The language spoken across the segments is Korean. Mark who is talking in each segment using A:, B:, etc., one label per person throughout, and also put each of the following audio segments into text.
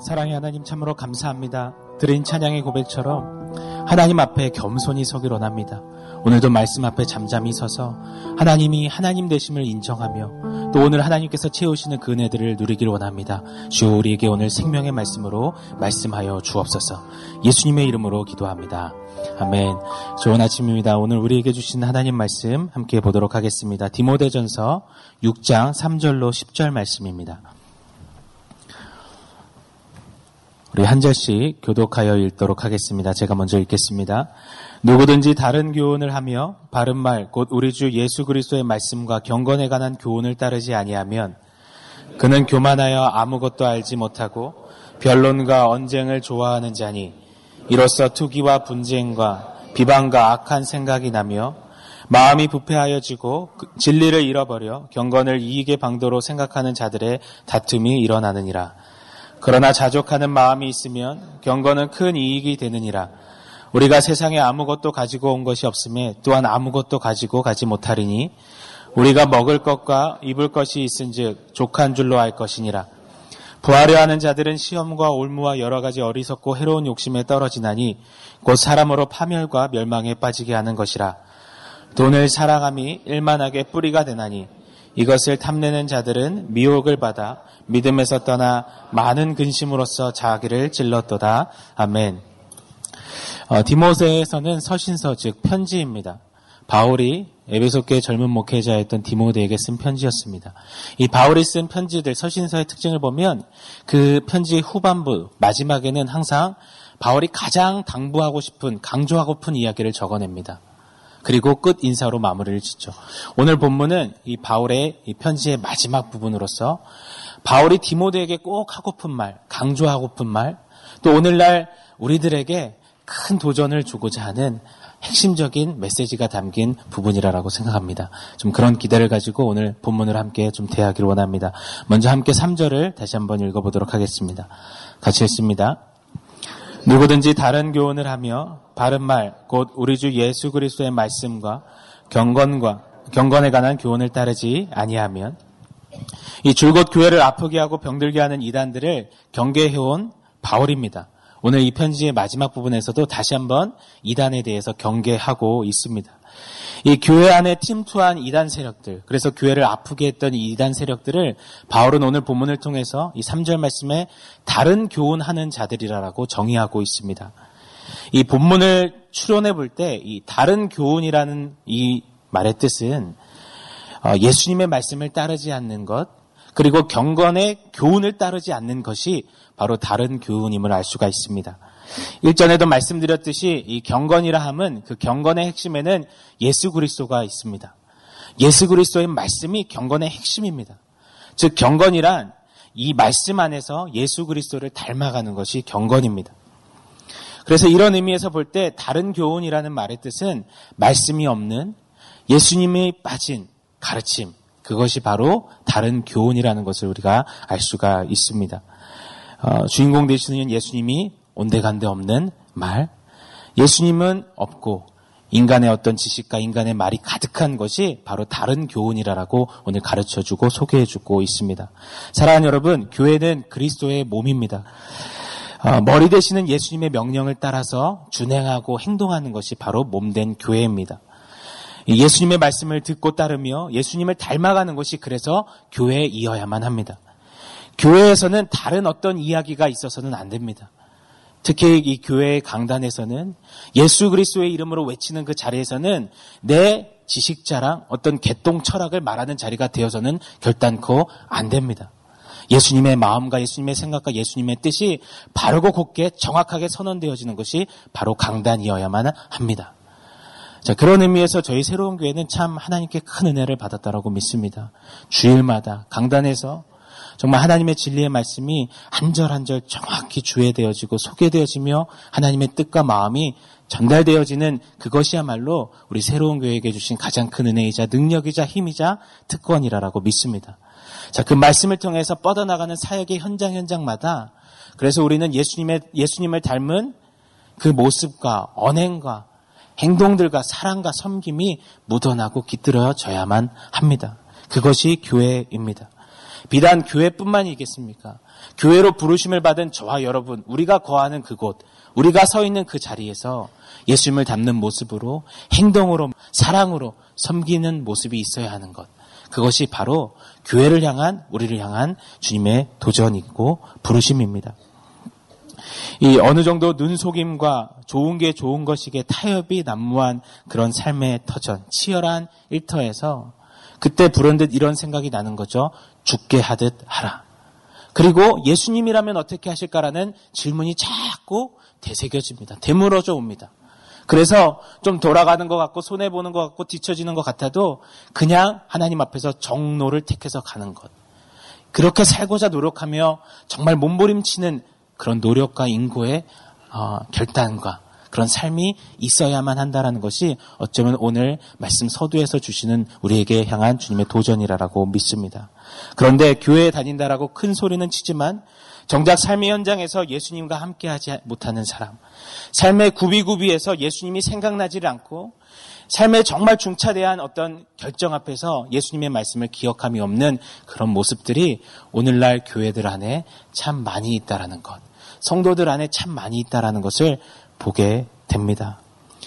A: 사랑의 하나님 참으로 감사합니다. 드린 찬양의 고백처럼 하나님 앞에 겸손히 서기로 원합니다. 오늘도 말씀 앞에 잠잠히 서서 하나님이 하나님 되심을 인정하며 또 오늘 하나님께서 채우시는 그 은혜들을 누리길 원합니다. 주 우리에게 오늘 생명의 말씀으로 말씀하여 주옵소서. 예수님의 이름으로 기도합니다. 아멘. 좋은 아침입니다. 오늘 우리에게 주신 하나님 말씀 함께 보도록 하겠습니다. 디모데전서 6장 3절로 10절 말씀입니다. 우리 한 절씩 교독하여 읽도록 하겠습니다. 제가 먼저 읽겠습니다. 누구든지 다른 교훈을 하며 바른 말, 곧 우리 주 예수 그리스도의 말씀과 경건에 관한 교훈을 따르지 아니하면 그는 교만하여 아무것도 알지 못하고 변론과 언쟁을 좋아하는 자니 이로써 투기와 분쟁과 비방과 악한 생각이 나며 마음이 부패하여지고 진리를 잃어버려 경건을 이익의 방도로 생각하는 자들의 다툼이 일어나느니라. 그러나 자족하는 마음이 있으면 경건은 큰 이익이 되느니라. 우리가 세상에 아무것도 가지고 온 것이 없음에 또한 아무것도 가지고 가지 못하리니 우리가 먹을 것과 입을 것이 있은즉 족한 줄로 알 것이니라. 부하려 하는 자들은 시험과 올무와 여러 가지 어리석고 해로운 욕심에 떨어지나니 곧 사람으로 파멸과 멸망에 빠지게 하는 것이라. 돈을 사랑함이 일만하게 뿌리가 되나니 이것을 탐내는 자들은 미혹을 받아 믿음에서 떠나 많은 근심으로써 자기를 찔렀도다. 아멘. 어, 디모세에서는 서신서 즉 편지입니다. 바울이 에베소교의 젊은 목회자였던 디모데에게 쓴 편지였습니다. 이 바울이 쓴 편지들 서신서의 특징을 보면 그 편지 후반부 마지막에는 항상 바울이 가장 당부하고 싶은 강조하고픈 이야기를 적어냅니다. 그리고 끝 인사로 마무리를 짓죠. 오늘 본문은 이 바울의 이 편지의 마지막 부분으로서 바울이 디모데에게 꼭 하고픈 말, 강조하고픈 말, 또 오늘날 우리들에게 큰 도전을 주고자 하는 핵심적인 메시지가 담긴 부분이라고 생각합니다. 좀 그런 기대를 가지고 오늘 본문을 함께 좀 대하기를 원합니다. 먼저 함께 3절을 다시 한번 읽어보도록 하겠습니다. 같이 읽습니다. 누구든지 다른 교훈을 하며 바른 말, 곧 우리 주 예수 그리스도의 말씀과 경건과 경건에 관한 교훈을 따르지 아니하면 이 줄곧 교회를 아프게 하고 병들게 하는 이단들을 경계해온 바울입니다. 오늘 이 편지의 마지막 부분에서도 다시 한번 이단에 대해서 경계하고 있습니다. 이 교회 안에 침투한 이단 세력들, 그래서 교회를 아프게 했던 이 이단 세력들을 바울은 오늘 본문을 통해서 이 3절 말씀에 다른 교훈하는 자들이라고 정의하고 있습니다. 이 본문을 추론해 볼 때 이 다른 교훈이라는 이 말의 뜻은 어, 예수님의 말씀을 따르지 않는 것, 그리고 경건의 교훈을 따르지 않는 것이 바로 다른 교훈임을 알 수가 있습니다. 일전에도 말씀드렸듯이 이 경건이라 함은 그 경건의 핵심에는 예수 그리스도가 있습니다. 예수 그리스도의 말씀이 경건의 핵심입니다. 즉 경건이란 이 말씀 안에서 예수 그리스도를 닮아가는 것이 경건입니다. 그래서 이런 의미에서 볼 때 다른 교훈이라는 말의 뜻은 말씀이 없는 예수님이 빠진 가르침, 그것이 바로 다른 교훈이라는 것을 우리가 알 수가 있습니다. 어, 주인공 되시는 예수님이 온데간데 없는 말, 예수님은 없고 인간의 어떤 지식과 인간의 말이 가득한 것이 바로 다른 교훈이라고 오늘 가르쳐 주고 소개해 주고 있습니다. 사랑하는 여러분, 교회는 그리스도의 몸입니다. 어, 머리 되시는 예수님의 명령을 따라서 준행하고 행동하는 것이 바로 몸된 교회입니다. 예수님의 말씀을 듣고 따르며 예수님을 닮아가는 것이 그래서 교회이어야만 합니다. 교회에서는 다른 어떤 이야기가 있어서는 안 됩니다. 특히 이 교회의 강단에서는 예수 그리스도의 이름으로 외치는 그 자리에서는 내 지식 자랑 어떤 개똥 철학을 말하는 자리가 되어서는 결단코 안 됩니다. 예수님의 마음과 예수님의 생각과 예수님의 뜻이 바르고 곱게 정확하게 선언되어지는 것이 바로 강단이어야만 합니다. 자, 그런 의미에서 저희 새로운 교회는 참 하나님께 큰 은혜를 받았다라고 믿습니다. 주일마다 강단에서 정말 하나님의 진리의 말씀이 한 절 한 절 정확히 주의되어지고 소개되어지며 하나님의 뜻과 마음이 전달되어지는 그것이야말로 우리 새로운 교회에게 주신 가장 큰 은혜이자 능력이자 힘이자 특권이라고 믿습니다. 자, 그 말씀을 통해서 뻗어나가는 사역의 현장 현장마다 그래서 우리는 예수님의, 예수님을 닮은 그 모습과 언행과 행동들과 사랑과 섬김이 묻어나고 깃들어져야만 합니다. 그것이 교회입니다. 비단 교회뿐만이겠습니까? 교회로 부르심을 받은 저와 여러분, 우리가 거하는 그곳, 우리가 서 있는 그 자리에서 예수님을 닮는 모습으로 행동으로 사랑으로 섬기는 모습이 있어야 하는 것. 그것이 바로 교회를 향한 우리를 향한 주님의 도전이고 부르심입니다. 이 어느 정도 눈속임과 좋은 게 좋은 것이게 타협이 난무한 그런 삶의 터전, 치열한 일터에서 그때 불현듯 이런 생각이 나는 거죠. 죽게 하듯 하라. 그리고 예수님이라면 어떻게 하실까라는 질문이 자꾸 되새겨집니다. 되물어져 옵니다. 그래서 좀 돌아가는 것 같고 손해보는 것 같고 뒤처지는 것 같아도 그냥 하나님 앞에서 정로를 택해서 가는 것. 그렇게 살고자 노력하며 정말 몸부림치는 그런 노력과 인고의 어, 결단과 그런 삶이 있어야만 한다라는 것이 어쩌면 오늘 말씀 서두에서 주시는 우리에게 향한 주님의 도전이라고 믿습니다. 그런데 교회에 다닌다라고 큰 소리는 치지만 정작 삶의 현장에서 예수님과 함께하지 못하는 사람, 삶의 구비구비에서 예수님이 생각나지를 않고 삶의 정말 중차대한 어떤 결정 앞에서 예수님의 말씀을 기억함이 없는 그런 모습들이 오늘날 교회들 안에 참 많이 있다라는 것, 성도들 안에 참 많이 있다라는 것을 보게 됩니다.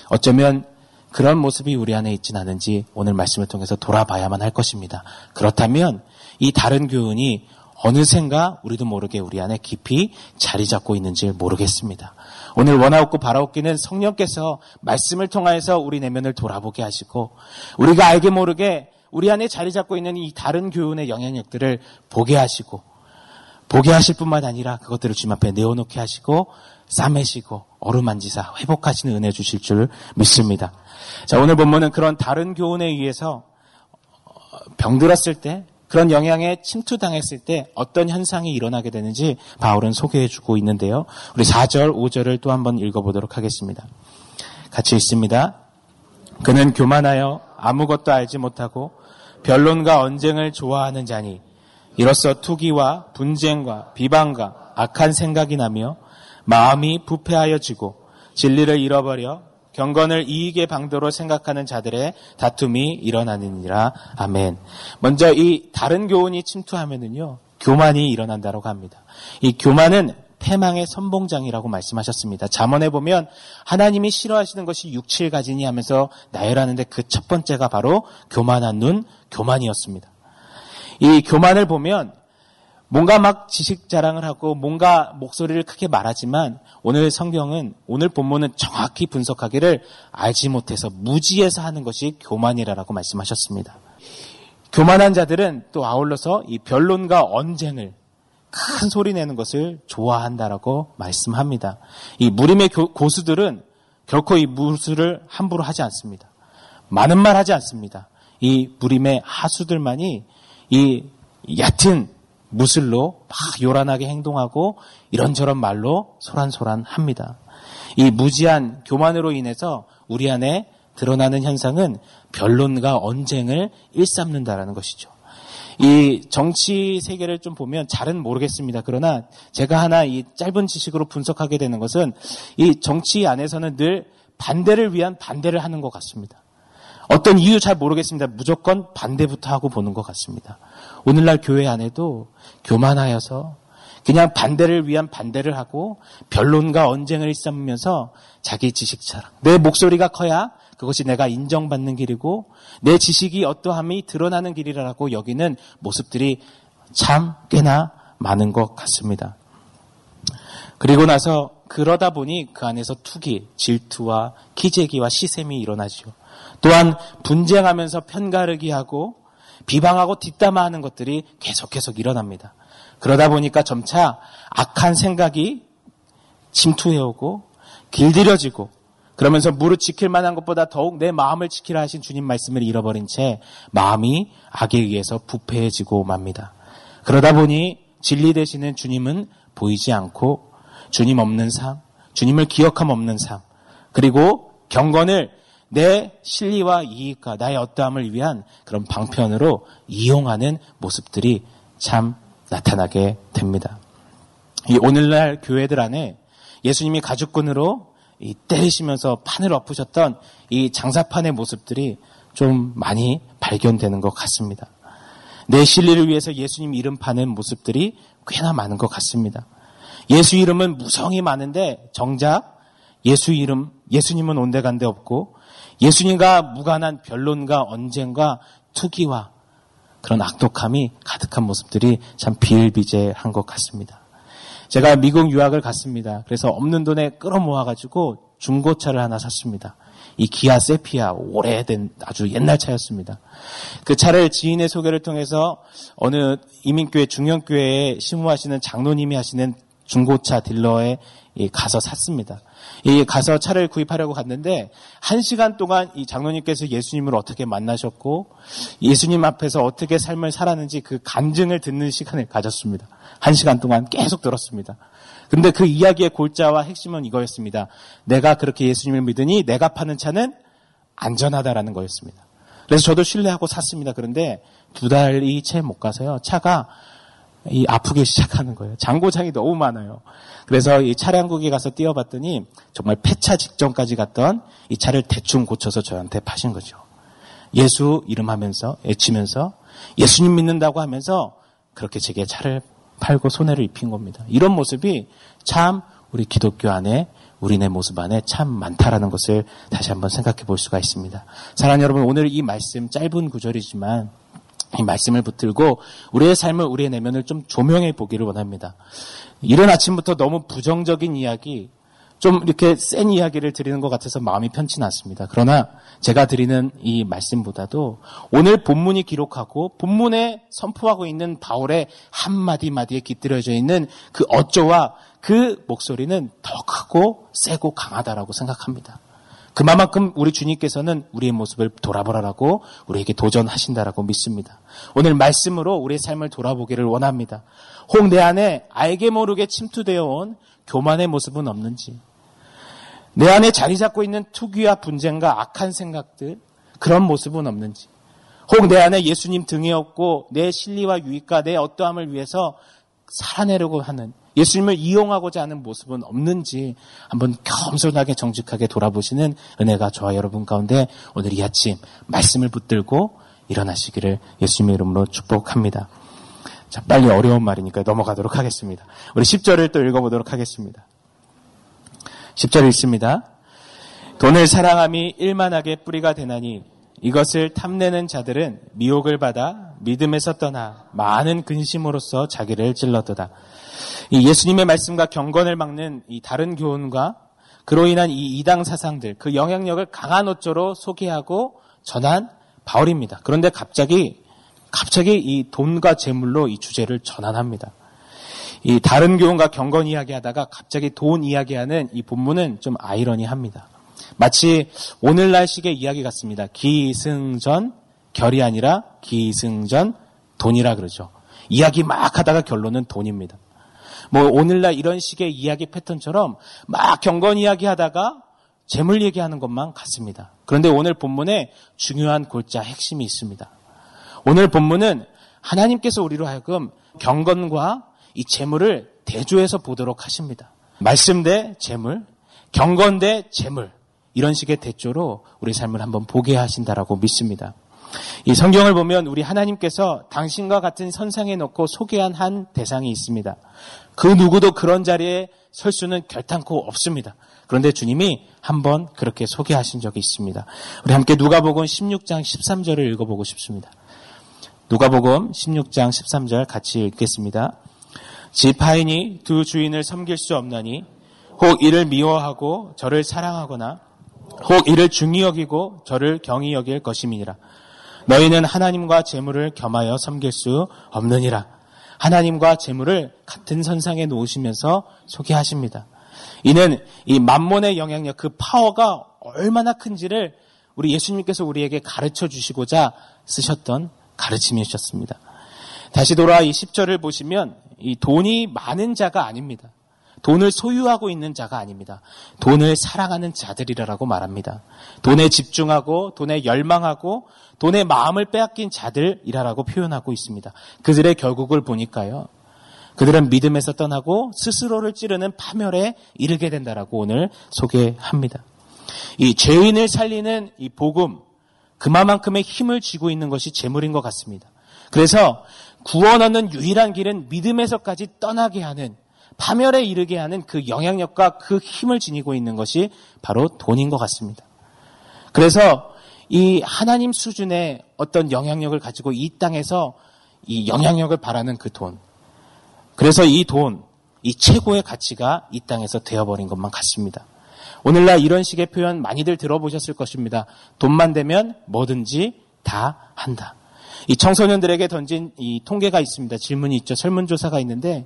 A: 어쩌면 그런 모습이 우리 안에 있진 않은지 오늘 말씀을 통해서 돌아봐야만 할 것입니다. 그렇다면 이 다른 교훈이 어느샌가 우리도 모르게 우리 안에 깊이 자리 잡고 있는지 모르겠습니다. 오늘 원하옵고 바라옵기는 성령께서 말씀을 통하여서 우리 내면을 돌아보게 하시고 우리가 알게 모르게 우리 안에 자리 잡고 있는 이 다른 교훈의 영향력들을 보게 하시고 보게 하실 뿐만 아니라 그것들을 주님 앞에 내어놓게 하시고 싸매시고 어루만지사 회복하시는 은혜 주실 줄 믿습니다. 자, 오늘 본문은 그런 다른 교훈에 의해서 병들었을 때 그런 영향에 침투당했을 때 어떤 현상이 일어나게 되는지 바울은 소개해 주고 있는데요. 우리 4절, 5절을 또 한번 읽어보도록 하겠습니다. 같이 읽습니다. 그는 교만하여 아무것도 알지 못하고 변론과 언쟁을 좋아하는 자니 이로써 투기와 분쟁과 비방과 악한 생각이 나며 마음이 부패하여지고 진리를 잃어버려 경건을 이익의 방도로 생각하는 자들의 다툼이 일어나느니라. 아멘. 먼저 이 다른 교훈이 침투하면은요, 교만이 일어난다고 합니다. 이 교만은 패망의 선봉장이라고 말씀하셨습니다. 잠언에 보면 하나님이 싫어하시는 것이 육칠 가지니 하면서 나열하는데 그 첫 번째가 바로 교만한 눈, 교만이었습니다. 이 교만을 보면 뭔가 막 지식 자랑을 하고 뭔가 목소리를 크게 말하지만 오늘 성경은 오늘 본문은 정확히 분석하기를 알지 못해서 무지해서 하는 것이 교만이라고 말씀하셨습니다. 교만한 자들은 또 아울러서 이 변론과 언쟁을 큰 소리 내는 것을 좋아한다라고 말씀합니다. 이 무림의 고수들은 결코 이 무술을 함부로 하지 않습니다. 많은 말 하지 않습니다. 이 무림의 하수들만이 이 얕은 무술로 막 요란하게 행동하고 이런저런 말로 소란소란합니다. 이 무지한 교만으로 인해서 우리 안에 드러나는 현상은 변론과 언쟁을 일삼는다라는 것이죠. 이 정치 세계를 좀 보면 잘은 모르겠습니다. 그러나 제가 하나 이 짧은 지식으로 분석하게 되는 것은 이 정치 안에서는 늘 반대를 위한 반대를 하는 것 같습니다. 어떤 이유 잘 모르겠습니다. 무조건 반대부터 하고 보는 것 같습니다. 오늘날 교회 안에도 교만하여서 그냥 반대를 위한 반대를 하고 변론과 언쟁을 일삼으면서 자기 지식 자랑. 내 목소리가 커야 그것이 내가 인정받는 길이고 내 지식이 어떠함이 드러나는 길이라고 여기는 모습들이 참 꽤나 많은 것 같습니다. 그리고 나서 그러다 보니 그 안에서 투기, 질투와 기재기와 시샘이 일어나죠. 또한 분쟁하면서 편가르기 하고 비방하고 뒷담화하는 것들이 계속 계속 일어납니다. 그러다 보니까 점차 악한 생각이 침투해오고 길들여지고 그러면서 무릇 지킬 만한 것보다 더욱 내 마음을 지키라 하신 주님 말씀을 잃어버린 채 마음이 악에 의해서 부패해지고 맙니다. 그러다 보니 진리 되시는 주님은 보이지 않고 주님 없는 삶, 주님을 기억함 없는 삶, 그리고 경건을 내 실리와 이익과 나의 어떠함을 위한 그런 방편으로 이용하는 모습들이 참 나타나게 됩니다. 이 오늘날 교회들 안에 예수님이 가죽꾼으로 이 때리시면서 판을 엎으셨던 이 장사판의 모습들이 좀 많이 발견되는 것 같습니다. 내 실리를 위해서 예수님 이름 파는 모습들이 꽤나 많은 것 같습니다. 예수 이름은 무성이 많은데 정작 예수 이름, 예수님은 온데간데 없고 예수님과 무관한 변론과 언쟁과 투기와 그런 악독함이 가득한 모습들이 참 비일비재한 것 같습니다. 제가 미국 유학을 갔습니다. 그래서 없는 돈에 끌어모아가지고 중고차를 하나 샀습니다. 이 기아 세피아 오래된 아주 옛날 차였습니다. 그 차를 지인의 소개를 통해서 어느 이민교회 중형교회에 심무하시는 장로님이 하시는 중고차 딜러에 가서 샀습니다. 이 가서 차를 구입하려고 갔는데 한 시간 동안 이 장로님께서 예수님을 어떻게 만나셨고 예수님 앞에서 어떻게 삶을 살았는지 그 간증을 듣는 시간을 가졌습니다. 한 시간 동안 계속 들었습니다. 근데 그 이야기의 골자와 핵심은 이거였습니다. 내가 그렇게 예수님을 믿으니 내가 파는 차는 안전하다라는 거였습니다. 그래서 저도 신뢰하고 샀습니다. 그런데 두 달이 채 못 가서요. 차가 이 아프기 시작하는 거예요. 장고장이 너무 많아요. 그래서 이 차량국에 가서 띄워봤더니 정말 폐차 직전까지 갔던 이 차를 대충 고쳐서 저한테 파신 거죠. 예수 이름 하면서 애치면서 예수님 믿는다고 하면서 그렇게 제게 차를 팔고 손해를 입힌 겁니다. 이런 모습이 참 우리 기독교 안에 우리네 모습 안에 참 많다라는 것을 다시 한번 생각해 볼 수가 있습니다. 사랑하는 여러분, 오늘 이 말씀 짧은 구절이지만 이 말씀을 붙들고 우리의 삶을 우리의 내면을 좀 조명해 보기를 원합니다. 이른 아침부터 너무 부정적인 이야기, 좀 이렇게 센 이야기를 드리는 것 같아서 마음이 편치 않습니다. 그러나 제가 드리는 이 말씀보다도 오늘 본문이 기록하고 본문에 선포하고 있는 바울의 한마디 마디에 깃들여져 있는 그 어조와 그 목소리는 더 크고 세고 강하다라고 생각합니다. 그만큼 우리 주님께서는 우리의 모습을 돌아보라라고 우리에게 도전하신다라고 믿습니다. 오늘 말씀으로 우리의 삶을 돌아보기를 원합니다. 혹 내 안에 알게 모르게 침투되어 온 교만의 모습은 없는지, 내 안에 자리 잡고 있는 투기와 분쟁과 악한 생각들, 그런 모습은 없는지, 혹 내 안에 예수님 등에 업고 내 실리와 유익과 내 어떠함을 위해서 살아내려고 하는 예수님을 이용하고자 하는 모습은 없는지 한번 겸손하게 정직하게 돌아보시는 은혜가 저와 여러분 가운데 오늘 이 아침 말씀을 붙들고 일어나시기를 예수님의 이름으로 축복합니다. 자, 빨리 어려운 말이니까 넘어가도록 하겠습니다. 우리 10절을 또 읽어보도록 하겠습니다. 10절 읽습니다. 돈을 사랑함이 일만하게 뿌리가 되나니 이것을 탐내는 자들은 미혹을 받아 믿음에서 떠나 많은 근심으로써 자기를 찔러도다. 이 예수님의 말씀과 경건을 막는 이 다른 교훈과 그로 인한 이 이당 사상들, 그 영향력을 강한 어조로 소개하고 전한 바울입니다. 그런데 갑자기 갑자기 이 돈과 재물로 이 주제를 전환합니다. 이 다른 교훈과 경건 이야기 하다가 갑자기 돈 이야기하는 이 본문은 좀 아이러니합니다. 마치 오늘날식의 이야기 같습니다. 기승전 결이 아니라 기승전 돈이라 그러죠. 이야기 막 하다가 결론은 돈입니다. 뭐 오늘날 이런 식의 이야기 패턴처럼 막 경건 이야기 하다가 재물 얘기하는 것만 같습니다. 그런데 오늘 본문에 중요한 골자 핵심이 있습니다. 오늘 본문은 하나님께서 우리로 하여금 경건과 이 재물을 대조해서 보도록 하십니다. 말씀 대 재물, 경건 대 재물 이런 식의 대조로 우리 삶을 한번 보게 하신다라고 믿습니다. 이 성경을 보면 우리 하나님께서 당신과 같은 선상에 놓고 소개한 한 대상이 있습니다. 그 누구도 그런 자리에 설 수는 결탄코 없습니다. 그런데 주님이 한번 그렇게 소개하신 적이 있습니다. 우리 함께 누가복음 16장 13절을 읽어보고 싶습니다. 누가복음 16장 13절 같이 읽겠습니다. 지파인이 두 주인을 섬길 수 없나니 혹 이를 미워하고 저를 사랑하거나 혹 이를 중히 여기고 저를 경히 여길 것임이니라. 너희는 하나님과 재물을 겸하여 섬길 수 없느니라. 하나님과 재물을 같은 선상에 놓으시면서 소개하십니다. 이는 이 만몬의 영향력, 그 파워가 얼마나 큰지를 우리 예수님께서 우리에게 가르쳐 주시고자 쓰셨던 가르침이셨습니다. 다시 돌아 이 10절을 보시면 이 돈이 많은 자가 아닙니다. 돈을 소유하고 있는 자가 아닙니다. 돈을 사랑하는 자들이라고 말합니다. 돈에 집중하고 돈에 열망하고 돈의 마음을 빼앗긴 자들이라고 표현하고 있습니다. 그들의 결국을 보니까요. 그들은 믿음에서 떠나고 스스로를 찌르는 파멸에 이르게 된다라고 오늘 소개합니다. 이 죄인을 살리는 이 복음 그만큼의 힘을 쥐고 있는 것이 재물인 것 같습니다. 그래서 구원 얻는 유일한 길은 믿음에서까지 떠나게 하는 파멸에 이르게 하는 그 영향력과 그 힘을 지니고 있는 것이 바로 돈인 것 같습니다. 그래서 이 하나님 수준의 어떤 영향력을 가지고 이 땅에서 이 영향력을 바라는 그 돈. 그래서 이 돈, 이 최고의 가치가 이 땅에서 되어버린 것만 같습니다. 오늘날 이런 식의 표현 많이들 들어보셨을 것입니다. 돈만 되면 뭐든지 다 한다. 이 청소년들에게 던진 이 통계가 있습니다. 질문이 있죠. 설문조사가 있는데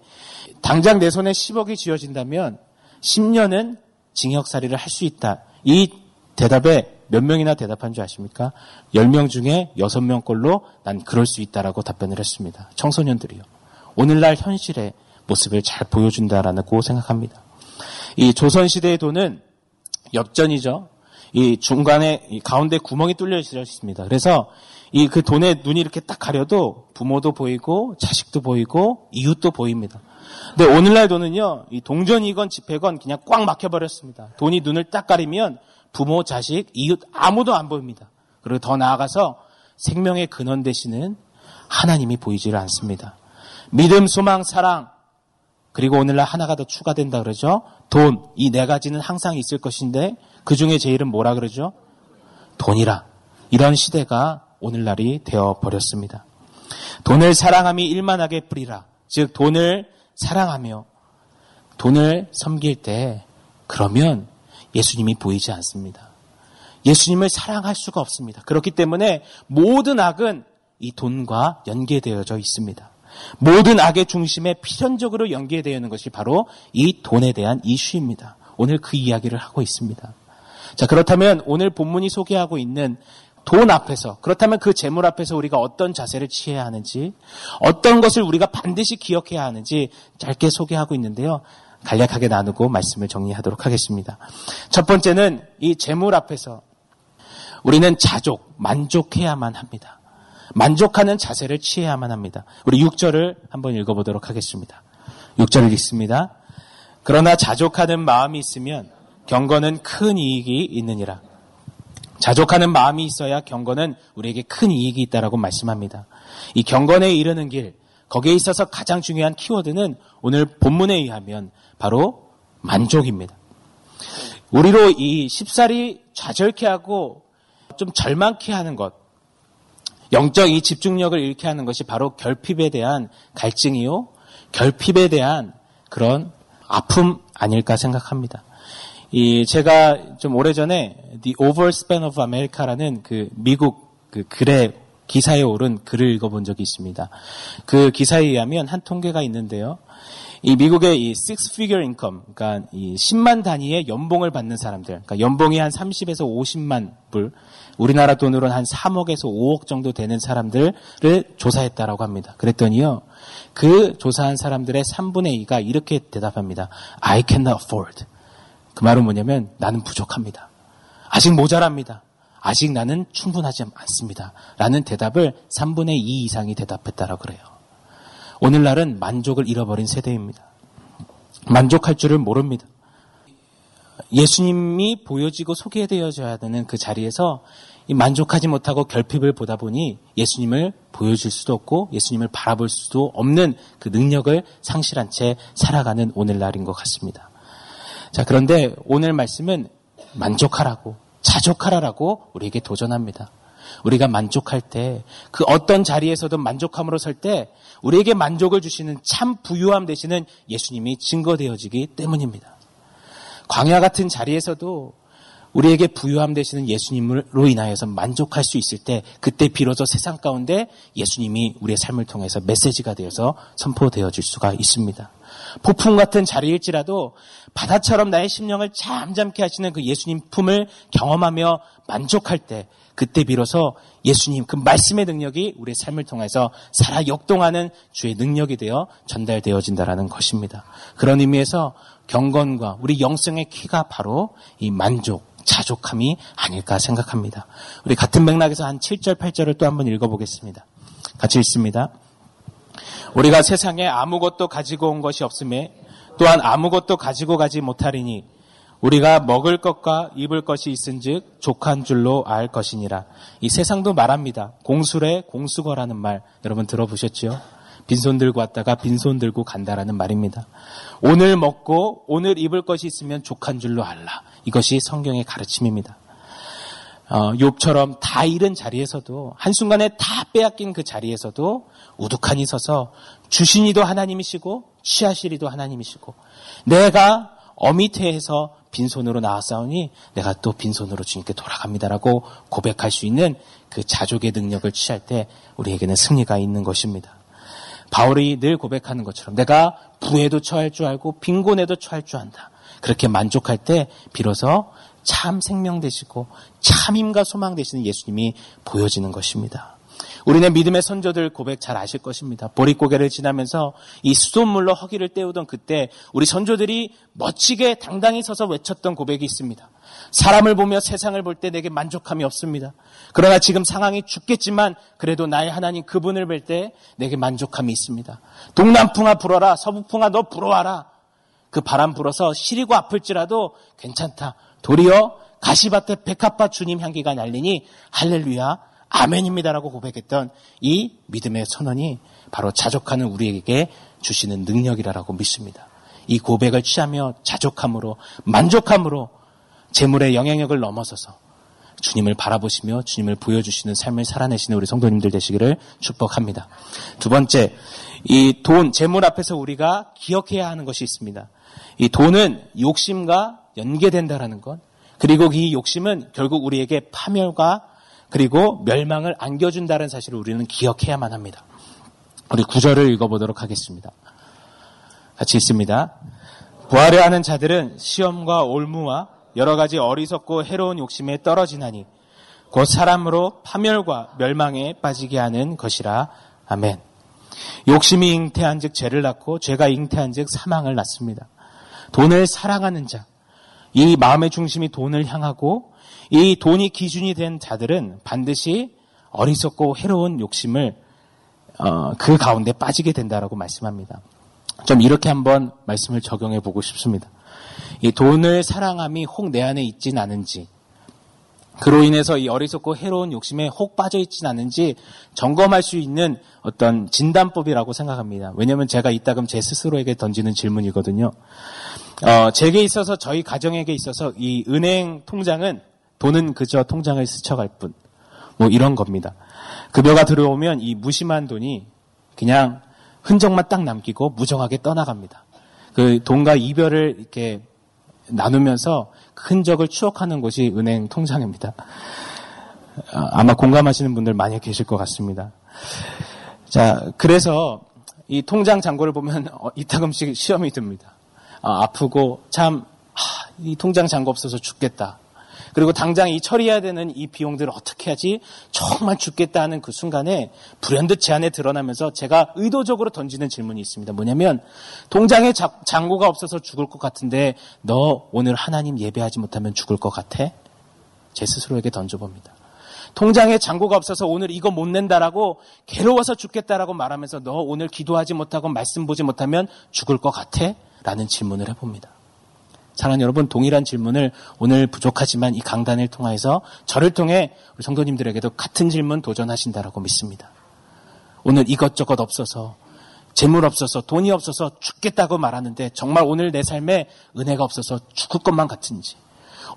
A: 당장 내 손에 10억이 쥐어진다면 10년은 징역살이를 할 수 있다. 이 대답에 몇 명이나 대답한 줄 아십니까? 10명 중에 6명꼴로 난 그럴 수 있다라고 답변을 했습니다. 청소년들이요. 오늘날 현실의 모습을 잘 보여준다라고 생각합니다. 이 조선시대의 돈은 엽전이죠. 이 중간에 이 가운데 구멍이 뚫려 있습니다. 그래서 이 그 돈에 눈이 이렇게 딱 가려도 부모도 보이고 자식도 보이고 이웃도 보입니다. 근데 오늘날 돈은요, 이 동전이건 지폐건 그냥 꽉 막혀버렸습니다. 돈이 눈을 딱 가리면 부모, 자식, 이웃 아무도 안 보입니다. 그리고 더 나아가서 생명의 근원 되시는 하나님이 보이지를 않습니다. 믿음, 소망, 사랑, 그리고 오늘날 하나가 더 추가된다 그러죠. 돈, 이 네 가지는 항상 있을 것인데 그 중에 제일은 뭐라 그러죠? 돈이라. 이런 시대가 오늘날이 되어 버렸습니다. 돈을 사랑함이 일만하게 뿌리라. 즉 돈을 사랑하며 돈을 섬길 때 그러면 예수님이 보이지 않습니다. 예수님을 사랑할 수가 없습니다. 그렇기 때문에 모든 악은 이 돈과 연계되어져 있습니다. 모든 악의 중심에 필연적으로 연계되어 있는 것이 바로 이 돈에 대한 이슈입니다. 오늘 그 이야기를 하고 있습니다. 자, 그렇다면 오늘 본문이 소개하고 있는 돈 앞에서, 그렇다면 그 재물 앞에서 우리가 어떤 자세를 취해야 하는지, 어떤 것을 우리가 반드시 기억해야 하는지 짧게 소개하고 있는데요. 간략하게 나누고 말씀을 정리하도록 하겠습니다. 첫 번째는 이 재물 앞에서 우리는 자족, 만족해야만 합니다. 만족하는 자세를 취해야만 합니다. 우리 6절을 한번 읽어보도록 하겠습니다. 6절을 읽습니다. 그러나 자족하는 마음이 있으면 경건은 큰 이익이 있느니라. 자족하는 마음이 있어야 경건은 우리에게 큰 이익이 있다라고 말씀합니다. 이 경건에 이르는 길, 거기에 있어서 가장 중요한 키워드는 오늘 본문에 의하면 바로 만족입니다. 우리로 이 쉽사리 좌절케 하고 좀 절망케 하는 것, 영적 이 집중력을 잃게 하는 것이 바로 결핍에 대한 갈증이요, 결핍에 대한 그런 아픔 아닐까 생각합니다. 이 제가 좀 오래전에 The Overspan of America라는 그 미국 그 글의 기사에 오른 글을 읽어본 적이 있습니다. 그 기사에 의하면 한 통계가 있는데요. 이 미국의 이 six figure income, 그러니까 이 10만 단위의 연봉을 받는 사람들, 그러니까 연봉이 한 30에서 50만 불, 우리나라 돈으로는 한 3억에서 5억 정도 되는 사람들을 조사했다라고 합니다. 그랬더니요, 그 조사한 사람들의 3분의 2가 이렇게 대답합니다. I cannot afford. 그 말은 뭐냐면 나는 부족합니다. 아직 모자랍니다. 아직 나는 충분하지 않습니다. 라는 대답을 3분의 2 이상이 대답했다라고 그래요. 오늘날은 만족을 잃어버린 세대입니다. 만족할 줄을 모릅니다. 예수님이 보여지고 소개되어져야 되는 그 자리에서 만족하지 못하고 결핍을 보다 보니 예수님을 보여줄 수도 없고 예수님을 바라볼 수도 없는 그 능력을 상실한 채 살아가는 오늘날인 것 같습니다. 자, 그런데 오늘 말씀은 만족하라고, 자족하라라고 우리에게 도전합니다. 우리가 만족할 때, 그 어떤 자리에서도 만족함으로 설 때, 우리에게 만족을 주시는 참 부유함 되시는 예수님이 증거되어지기 때문입니다. 광야 같은 자리에서도 우리에게 부유함 되시는 예수님으로 인하여서 만족할 수 있을 때 그때 비로소 세상 가운데 예수님이 우리의 삶을 통해서 메시지가 되어서 선포되어질 수가 있습니다. 폭풍 같은 자리일지라도 바다처럼 나의 심령을 잠잠케 하시는 그 예수님 품을 경험하며 만족할 때 그때 비로소 예수님 그 말씀의 능력이 우리의 삶을 통해서 살아 역동하는 주의 능력이 되어 전달되어진다라는 것입니다. 그런 의미에서 경건과 우리 영성의 키가 바로 이 만족, 자족함이 아닐까 생각합니다. 우리 같은 맥락에서 한 7절, 8절을 또 한번 읽어보겠습니다. 같이 읽습니다. 우리가 세상에 아무것도 가지고 온 것이 없음에 또한 아무것도 가지고 가지 못하리니 우리가 먹을 것과 입을 것이 있은즉 족한 줄로 알 것이니라. 이 세상도 말합니다. 공수래 공수거라는 말 여러분 들어보셨죠? 빈손 들고 왔다가 빈손 들고 간다라는 말입니다. 오늘 먹고 오늘 입을 것이 있으면 족한 줄로 알라. 이것이 성경의 가르침입니다. 어, 욥처럼 다 잃은 자리에서도 한순간에 다 빼앗긴 그 자리에서도 우두칸이 서서 주신이도 하나님이시고 취하시리도 하나님이시고 내가 어미태에서 빈손으로 나왔사오니 내가 또 빈손으로 주님께 돌아갑니다라고 고백할 수 있는 그 자족의 능력을 취할 때 우리에게는 승리가 있는 것입니다. 바울이 늘 고백하는 것처럼 내가 부에도 처할 줄 알고 빈곤에도 처할 줄 안다. 그렇게 만족할 때 비로소 참 생명 되시고 참 힘과 소망 되시는 예수님이 보여지는 것입니다. 우리는 믿음의 선조들 고백 잘 아실 것입니다. 보릿고개를 지나면서 이 수돗물로 허기를 때우던 그때 우리 선조들이 멋지게 당당히 서서 외쳤던 고백이 있습니다. 사람을 보며 세상을 볼 때 내게 만족함이 없습니다. 그러나 지금 상황이 죽겠지만 그래도 나의 하나님 그분을 볼때 내게 만족함이 있습니다. 동남풍아 불어라 서북풍아 너 불어와라. 그 바람 불어서 시리고 아플지라도 괜찮다. 도리어 가시밭에 백합밭 주님 향기가 날리니 할렐루야 아멘입니다라고 고백했던 이 믿음의 선언이 바로 자족하는 우리에게 주시는 능력이라고 믿습니다. 이 고백을 취하며 자족함으로 만족함으로 재물의 영향력을 넘어서서 주님을 바라보시며 주님을 보여주시는 삶을 살아내시는 우리 성도님들 되시기를 축복합니다. 두 번째, 이 돈, 재물 앞에서 우리가 기억해야 하는 것이 있습니다. 이 돈은 욕심과 연계된다라는 것. 그리고 이 욕심은 결국 우리에게 파멸과 그리고 멸망을 안겨준다는 사실을 우리는 기억해야만 합니다. 우리 구절을 읽어보도록 하겠습니다. 같이 있습니다. 부하려 하는 자들은 시험과 올무와 여러 가지 어리석고 해로운 욕심에 떨어지나니 곧 사람으로 파멸과 멸망에 빠지게 하는 것이라. 아멘. 욕심이 잉태한 즉 죄를 낳고 죄가 잉태한 즉 사망을 낳습니다. 돈을 사랑하는 자, 이 마음의 중심이 돈을 향하고 이 돈이 기준이 된 자들은 반드시 어리석고 해로운 욕심을 어, 그 가운데 빠지게 된다라고 말씀합니다. 좀 이렇게 한번 말씀을 적용해 보고 싶습니다. 이 돈을 사랑함이 혹 내 안에 있진 않은지, 그로 인해서 이 어리석고 해로운 욕심에 혹 빠져 있진 않은지 점검할 수 있는 어떤 진단법이라고 생각합니다. 왜냐하면 제가 이따금 제 스스로에게 던지는 질문이거든요. 어, 제게 있어서 저희 가정에게 있어서 이 은행 통장은 돈은 그저 통장을 스쳐갈 뿐. 뭐 이런 겁니다. 급여가 들어오면 이 무심한 돈이 그냥 흔적만 딱 남기고 무정하게 떠나갑니다. 그 돈과 이별을 이렇게 나누면서 흔적을 추억하는 곳이 은행 통장입니다. 아, 아마 공감하시는 분들 많이 계실 것 같습니다. 자, 그래서 이 통장 잔고를 보면 어, 이따금씩 시험이 듭니다. 아, 프고 참, 아, 이 통장 잔고 없어서 죽겠다. 그리고 당장 이 처리해야 되는 이 비용들을 어떻게 하지? 정말 죽겠다 하는 그 순간에 불현듯 제 안에 드러나면서 제가 의도적으로 던지는 질문이 있습니다. 뭐냐면 통장에 잔고가 없어서 죽을 것 같은데 너 오늘 하나님 예배하지 못하면 죽을 것 같아? 제 스스로에게 던져봅니다. 통장에 잔고가 없어서 오늘 이거 못 낸다라고 괴로워서 죽겠다라고 말하면서 너 오늘 기도하지 못하고 말씀 보지 못하면 죽을 것 같아? 라는 질문을 해봅니다. 사랑하는 여러분, 동일한 질문을 오늘 부족하지만 이 강단을 통해서 저를 통해 우리 성도님들에게도 같은 질문 도전하신다라고 믿습니다. 오늘 이것저것 없어서 재물 없어서 돈이 없어서 죽겠다고 말하는데 정말 오늘 내 삶에 은혜가 없어서 죽을 것만 같은지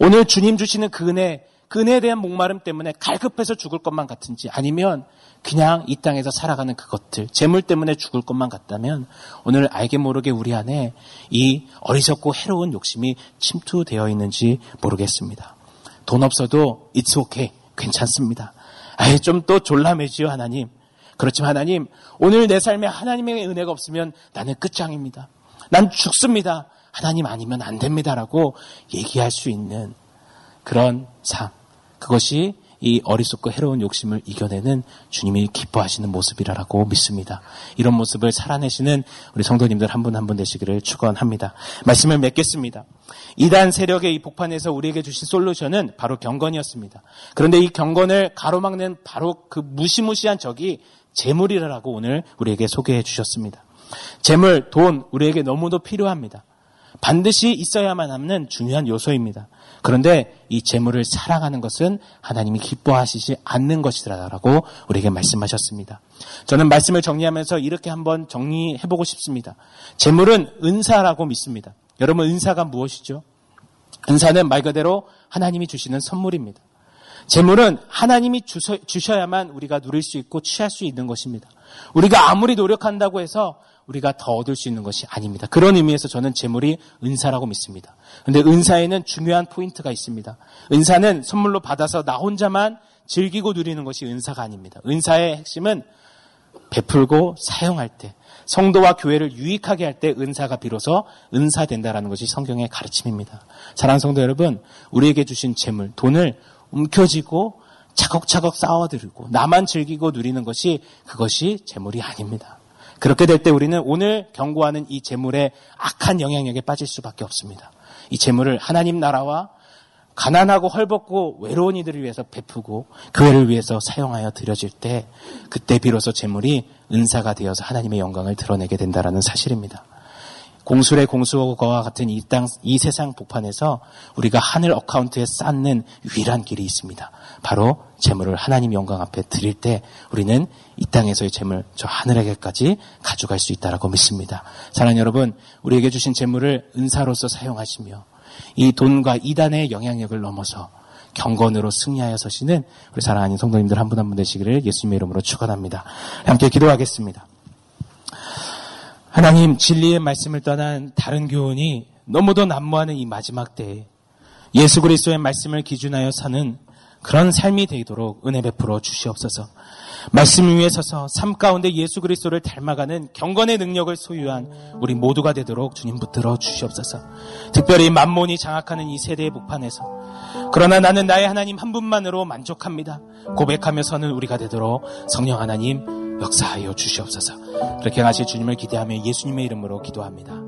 A: 오늘 주님 주시는 그 은혜 그 은혜에 대한 목마름 때문에 갈급해서 죽을 것만 같은지 아니면 그냥 이 땅에서 살아가는 그것들, 재물 때문에 죽을 것만 같다면 오늘 알게 모르게 우리 안에 이 어리석고 해로운 욕심이 침투되어 있는지 모르겠습니다. 돈 없어도 it's okay. 괜찮습니다. 아예 좀 또 졸라매지요, 하나님. 그렇지만 하나님, 오늘 내 삶에 하나님의 은혜가 없으면 나는 끝장입니다. 난 죽습니다. 하나님 아니면 안 됩니다라고 얘기할 수 있는 그런 삶. 그것이 이 어리석고 해로운 욕심을 이겨내는 주님이 기뻐하시는 모습이라고 믿습니다. 이런 모습을 살아내시는 우리 성도님들 한분 한 분 되시기를 축원합니다. 말씀을 맺겠습니다. 이단 세력의 이 복판에서 우리에게 주신 솔루션은 바로 경건이었습니다. 그런데 이 경건을 가로막는 바로 그 무시무시한 적이 재물이라고 오늘 우리에게 소개해 주셨습니다. 재물, 돈 우리에게 너무도 필요합니다. 반드시 있어야만 하는 중요한 요소입니다. 그런데 이 재물을 사랑하는 것은 하나님이 기뻐하시지 않는 것이라고 우리에게 말씀하셨습니다. 저는 말씀을 정리하면서 이렇게 한번 정리해보고 싶습니다. 재물은 은사라고 믿습니다. 여러분 은사가 무엇이죠? 은사는 말 그대로 하나님이 주시는 선물입니다. 재물은 하나님이 주셔야만 우리가 누릴 수 있고 취할 수 있는 것입니다. 우리가 아무리 노력한다고 해서 우리가 더 얻을 수 있는 것이 아닙니다. 그런 의미에서 저는 재물이 은사라고 믿습니다. 그런데 은사에는 중요한 포인트가 있습니다. 은사는 선물로 받아서 나 혼자만 즐기고 누리는 것이 은사가 아닙니다. 은사의 핵심은 베풀고 사용할 때, 성도와 교회를 유익하게 할 때 은사가 비로소 은사된다라는 것이 성경의 가르침입니다. 사랑하는 성도 여러분, 우리에게 주신 재물, 돈을 움켜쥐고 차곡차곡 쌓아들이고 나만 즐기고 누리는 것이 그것이 재물이 아닙니다. 그렇게 될 때 우리는 오늘 경고하는 이 재물의 악한 영향력에 빠질 수밖에 없습니다. 이 재물을 하나님 나라와 가난하고 헐벗고 외로운 이들을 위해서 베푸고 교회를 위해서 사용하여 드려질 때 그때 비로소 재물이 은사가 되어서 하나님의 영광을 드러내게 된다라는 사실입니다. 공술의 공수와 같은 이 땅, 이 세상 복판에서 우리가 하늘 어카운트에 쌓는 유일한 길이 있습니다. 바로 재물을 하나님 영광 앞에 드릴 때 우리는 이 땅에서의 재물 저 하늘에게까지 가져갈 수 있다라고 믿습니다. 사랑하는 여러분, 우리에게 주신 재물을 은사로서 사용하시며 이 돈과 이단의 영향력을 넘어서 경건으로 승리하여 서시는 우리 사랑하는 성도님들 한 분 한분 되시기를 예수님의 이름으로 축원합니다. 함께 기도하겠습니다. 하나님 진리의 말씀을 떠난 다른 교훈이 너무도 난무하는 이 마지막 때에 예수 그리스도의 말씀을 기준하여 사는 그런 삶이 되도록 은혜 베풀어 주시옵소서. 말씀 위에 서서 삶 가운데 예수 그리스도를 닮아가는 경건의 능력을 소유한 우리 모두가 되도록 주님 붙들어 주시옵소서. 특별히 만몬이 장악하는 이 세대의 복판에서 그러나 나는 나의 하나님 한 분만으로 만족합니다. 고백하며 서는 우리가 되도록 성령 하나님 역사하여 주시옵소서. 그렇게 하실 주님을 기대하며 예수님의 이름으로 기도합니다.